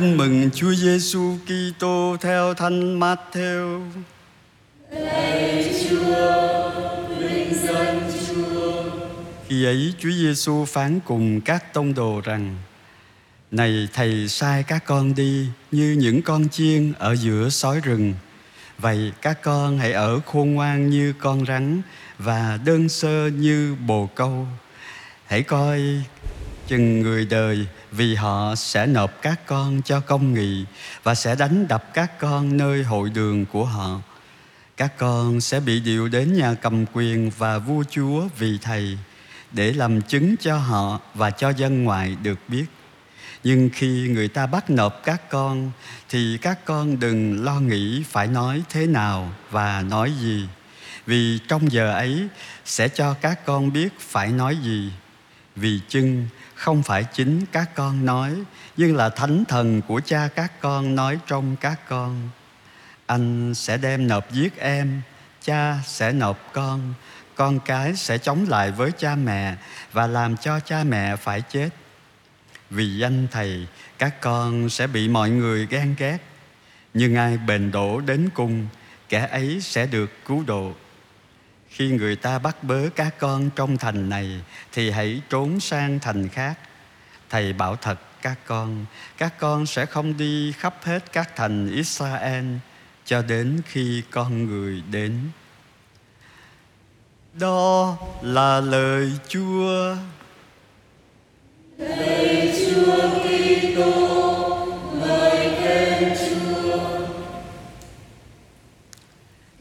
Tin mừng Chúa Giêsu Kitô theo Thánh Matthew. Lạy Chúa, vinh danh Chúa. Khi ấy Chúa Giêsu phán cùng các tông đồ rằng: Này thầy sai các con đi như những con chiên ở giữa sói rừng. Vậy các con hãy ở khôn ngoan như con rắn và đơn sơ như bồ câu. Hãy coi chừng người đời, vì họ sẽ nộp các con cho công nghị và sẽ đánh đập các con nơi hội đường của họ. Các con sẽ bị điều đến nhà cầm quyền và vua chúa vì thầy, để làm chứng cho họ và cho dân ngoại được biết. Nhưng khi người ta bắt nộp các con, thì các con đừng lo nghĩ phải nói thế nào và nói gì. Vì trong giờ ấy sẽ cho các con biết phải nói gì. Vì chưng, không phải chính các con nói, nhưng là thánh thần của cha các con nói trong các con. Anh sẽ đem nộp giết em, cha sẽ nộp con con cái sẽ chống lại với cha mẹ và làm cho cha mẹ phải chết. Vì danh thầy, các con sẽ bị mọi người ghen ghét. Nhưng ai bền đổ đến cùng, kẻ ấy sẽ được cứu độ khi người ta bắt bớ các con trong thành này, thì hãy trốn sang thành khác. Thầy bảo thật, các con các con sẽ không đi khắp hết các thành israel cho đến khi con người đến. Đó là lời chúa.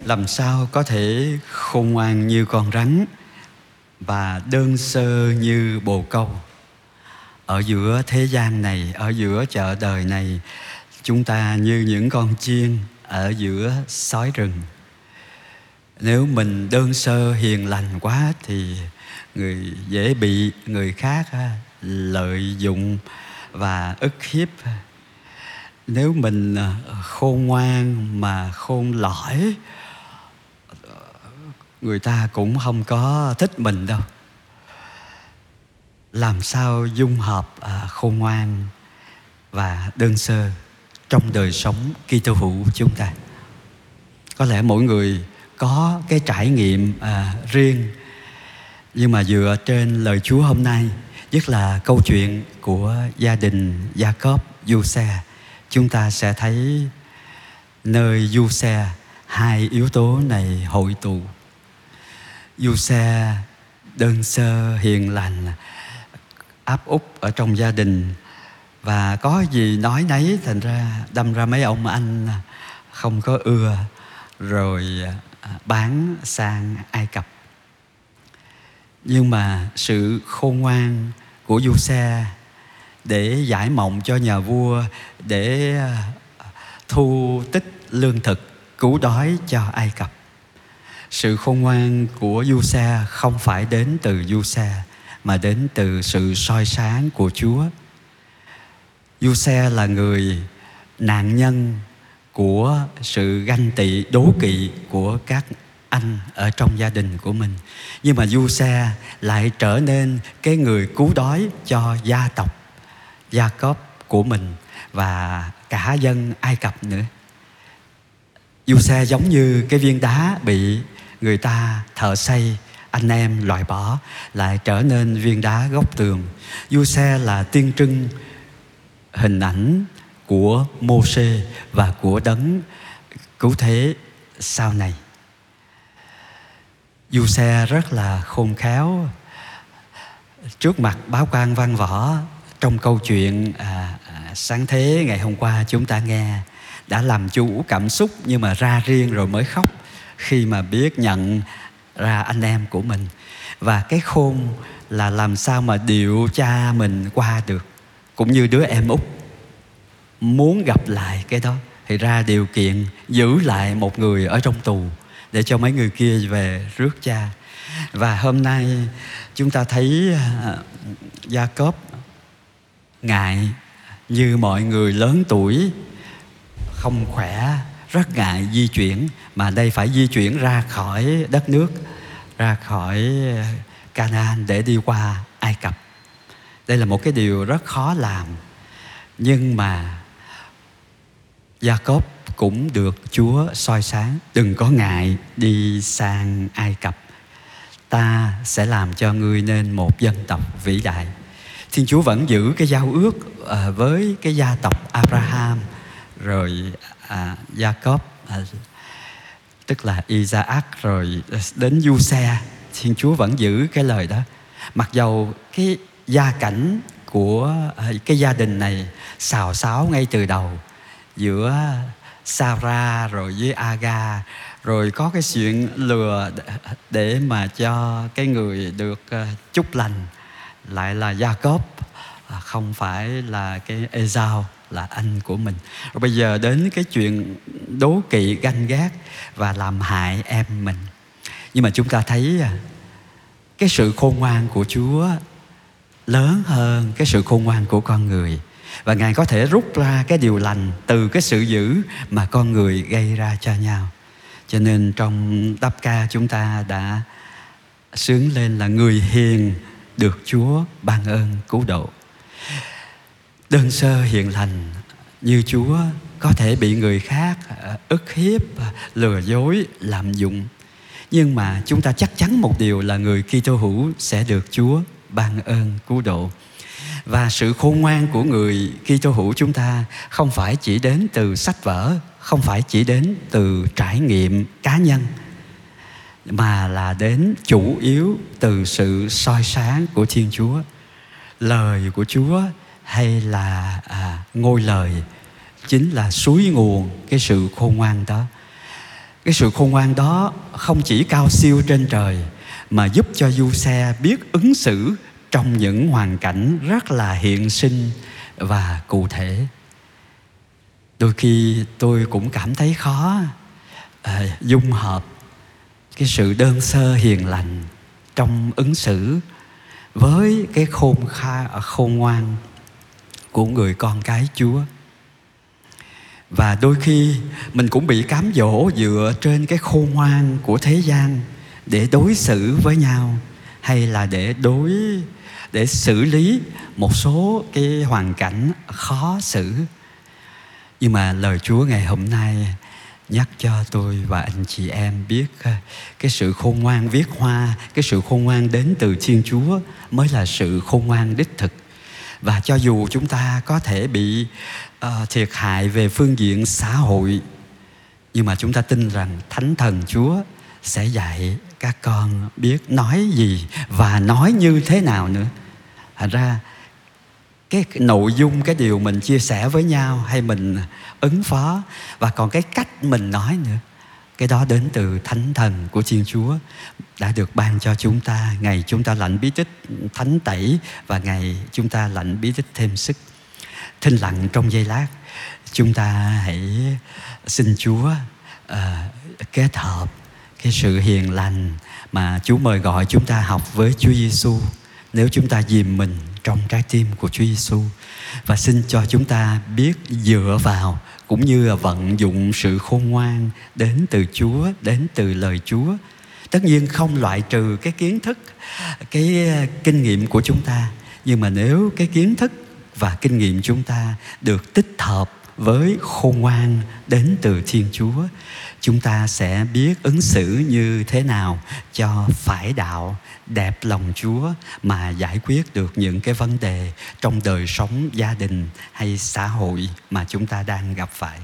Làm sao có thể khôn ngoan như con rắn và đơn sơ như bồ câu? Ở giữa thế gian này, ở giữa chợ đời này, chúng ta như những con chiên ở giữa sói rừng. Nếu mình đơn sơ hiền lành quá thì người dễ bị người khác à, lợi dụng và ức hiếp. Nếu mình à, khôn ngoan mà khôn lõi người ta cũng không có thích mình đâu. Làm sao dung hợp à, khôn ngoan và đơn sơ trong đời sống Kitô hữu chúng ta? Có lẽ mỗi người có cái trải nghiệm à, riêng. Nhưng mà dựa trên lời Chúa hôm nay nhất là câu chuyện của gia đình Jacob Xe chúng ta sẽ thấy nơi Giuse hai yếu tố này hội tụ. Giuse đơn sơ, hiền lành, áp út ở trong gia đình. Và có gì nói nấy, thành ra đâm ra mấy ông anh không có ưa, rồi à, bán sang Ai Cập. Nhưng mà sự khôn ngoan của du xe để giải mộng cho nhà vua, để à, thu tích lương thực, cứu đói cho Ai Cập sự khôn ngoan của du xe không phải đến từ du xe mà đến từ sự soi sáng của Chúa. Du-xe là người nạn nhân của sự ganh tị, đố kỵ của các anh ở trong gia đình của mình nhưng mà du xe lại trở nên cái người cứu đói cho gia tộc, gia cóp của mình và cả dân ai cập nữa du xe giống như cái viên đá bị người ta thợ xây anh em loại bỏ lại trở nên viên đá góc tường. Du xe là tiên trưng hình ảnh của mô xê và của đấng cứu thế sau này. Du xe rất là khôn khéo. Trước mặt báo quan văn võ trong câu chuyện à, à, sáng thế ngày hôm qua chúng ta nghe đã làm chủ cảm xúc nhưng mà ra riêng rồi mới khóc khi mà biết nhận ra anh em của mình. Và cái khôn là làm sao mà điệu cha mình qua được. Cũng như đứa em út muốn gặp lại cái đó, thì ra điều kiện giữ lại một người ở trong tù để cho mấy người kia về rước cha. Và hôm nay chúng ta thấy à, gia cốp ngại như mọi người lớn tuổi, không khỏe rất ngại di chuyển, mà đây phải di chuyển ra khỏi đất nước, ra khỏi ờ, Canaan để đi qua Ai Cập. Đây là một cái điều rất khó làm, nhưng mà Gia Cốp cũng được Chúa soi sáng. Đừng có ngại đi sang Ai Cập. Ta sẽ làm cho ngươi nên một dân tộc vĩ đại. Thiên Chúa vẫn giữ cái giao ước ờ, với cái gia tộc Abraham, rồi à, Jacob à, tức là Isaac rồi đến du xe Thiên Chúa vẫn giữ cái lời đó. Mặc dầu cái gia cảnh của à, cái gia đình này xào xáo ngay từ đầu giữa Sarah rồi với Aga rồi có cái chuyện lừa để mà cho cái người được à, chúc lành lại là Jacob à, không phải là cái Esau là anh của mình. Rồi bây giờ đến cái chuyện đố kỵ, ganh ghét và làm hại em mình. Nhưng mà chúng ta thấy à, cái sự khôn ngoan của Chúa lớn hơn cái sự khôn ngoan của con người. Và ngài có thể rút ra cái điều lành từ cái sự dữ mà con người gây ra cho nhau. Cho nên trong đáp ca chúng ta đã sướng lên là người hiền được Chúa ban ơn cứu độ. Đơn sơ hiền lành như Chúa có thể bị người khác à, ức hiếp, à, lừa dối, lạm dụng. Nhưng mà chúng ta chắc chắn một điều là người Kitô hữu sẽ được Chúa ban ơn cứu độ. Và sự khôn ngoan của người Kitô hữu chúng ta không phải chỉ đến từ sách vở, không phải chỉ đến từ trải nghiệm cá nhân mà là đến chủ yếu từ sự soi sáng của Thiên Chúa. Lời của Chúa hay là à, ngôi lời chính là suối nguồn cái sự khôn ngoan đó. Cái sự khôn ngoan đó không chỉ cao siêu trên trời mà giúp cho du xe biết ứng xử trong những hoàn cảnh rất là hiện sinh và cụ thể. Đôi khi tôi cũng cảm thấy khó à, dung hợp cái sự đơn sơ hiền lành trong ứng xử với cái khôn kha à, khôn ngoan của người con cái Chúa. Và đôi khi mình cũng bị cám dỗ dựa trên cái khôn ngoan của thế gian để đối xử với nhau, hay là để đối, để xử lý một số cái hoàn cảnh khó xử. Nhưng mà lời Chúa ngày hôm nay nhắc cho tôi và anh chị em biết à, cái sự khôn ngoan viết hoa, cái sự khôn ngoan đến từ thiên chúa mới là sự khôn ngoan đích thực và cho dù chúng ta có thể bị uh, thiệt hại về phương diện xã hội nhưng mà chúng ta tin rằng thánh thần chúa sẽ dạy các con biết nói gì và nói như thế nào nữa. Thành ra cái nội dung cái điều mình chia sẻ với nhau hay mình ứng phó và còn cái cách mình nói nữa cái đó đến từ thánh thần của thiên chúa đã được ban cho chúng ta. Ngày chúng ta lãnh bí tích thánh tẩy và ngày chúng ta lãnh bí tích thêm sức. Thinh lặng trong giây lát chúng ta hãy xin chúa uh, kết hợp cái sự hiền lành mà Chúa mời gọi chúng ta học với Chúa Giêsu nếu chúng ta dìm mình trong trái tim của Chúa Giêsu và xin cho chúng ta biết dựa vào cũng như là vận dụng sự khôn ngoan đến từ Chúa, đến từ lời Chúa. Tất nhiên không loại trừ cái kiến thức, cái ờ, kinh nghiệm của chúng ta, nhưng mà nếu cái kiến thức và kinh nghiệm chúng ta được tích hợp với khôn ngoan đến từ Thiên Chúa, chúng ta sẽ biết ứng xử như thế nào cho phải đạo đẹp lòng Chúa mà giải quyết được những cái vấn đề trong đời sống, gia đình hay xã hội mà chúng ta đang gặp phải.